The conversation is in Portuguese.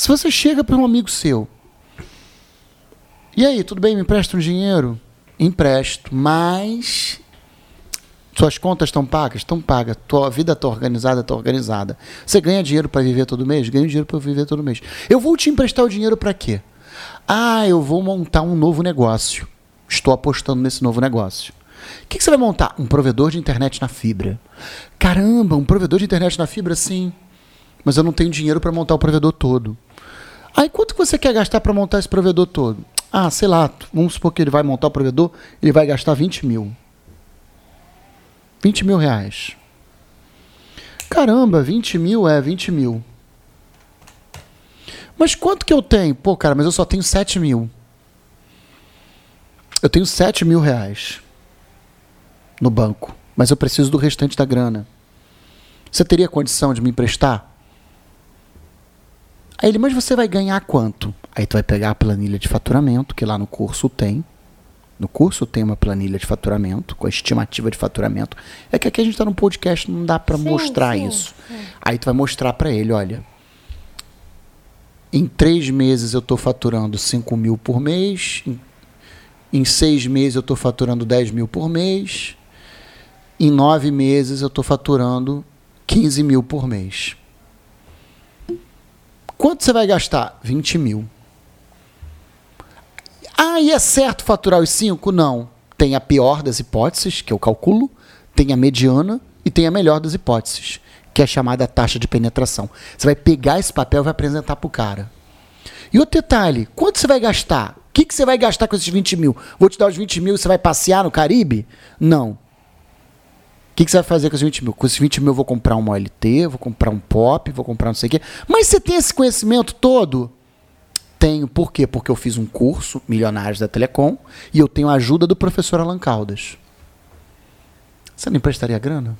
Se você chega para um amigo seu, e aí, tudo bem? Me empresta um dinheiro? Empresto, mas suas contas estão pagas? Estão pagas. Tua vida está organizada? Está organizada. Você ganha dinheiro para viver todo mês? Ganha dinheiro para viver todo mês. Eu vou te emprestar o dinheiro para quê? Ah, eu vou montar um novo negócio. Estou apostando nesse novo negócio. O que, que você vai montar? Um provedor de internet na fibra. Caramba, um provedor de internet na fibra, sim. Mas eu não tenho dinheiro para montar o provedor todo. Aí quanto você quer gastar para montar esse provedor todo? Ah, sei lá, vamos supor que ele vai montar o provedor, ele vai gastar 20 mil. 20 mil reais. Caramba, 20 mil é 20 mil. Mas quanto que eu tenho? Pô, cara, mas eu só tenho 7 mil. Eu tenho 7 mil reais no banco, mas eu preciso do restante da grana. Você teria condição de me emprestar? Aí ele, mas você vai ganhar quanto? Aí tu vai pegar a planilha de faturamento, que lá no curso tem. No curso tem uma planilha de faturamento, com a estimativa de faturamento. É que aqui a gente está no podcast, não dá para mostrar sim, isso. Sim. Aí tu vai mostrar para ele, olha, em três meses eu estou faturando 5 mil por mês, em, em seis meses eu estou faturando 10 mil por mês, em nove meses eu estou faturando 15 mil por mês. Quanto você vai gastar? 20 mil. Ah, e é certo faturar os 5? Não. Tem a pior das hipóteses, que eu calculo, tem a mediana e tem a melhor das hipóteses, que é a chamada taxa de penetração. Você vai pegar esse papel e vai apresentar para o cara. E outro detalhe, quanto você vai gastar? O que, que você vai gastar com esses 20 mil? Vou te dar os 20 mil e você vai passear no Caribe? Não que, que você vai fazer com os 20 mil? Com esses 20 mil eu vou comprar uma OLT, vou comprar um POP, vou comprar não sei o quê. Mas você tem esse conhecimento todo? Tenho. Por quê? Porque eu fiz um curso, Milionários da Telecom, e eu tenho a ajuda do professor Alan Caldas. Você não emprestaria grana?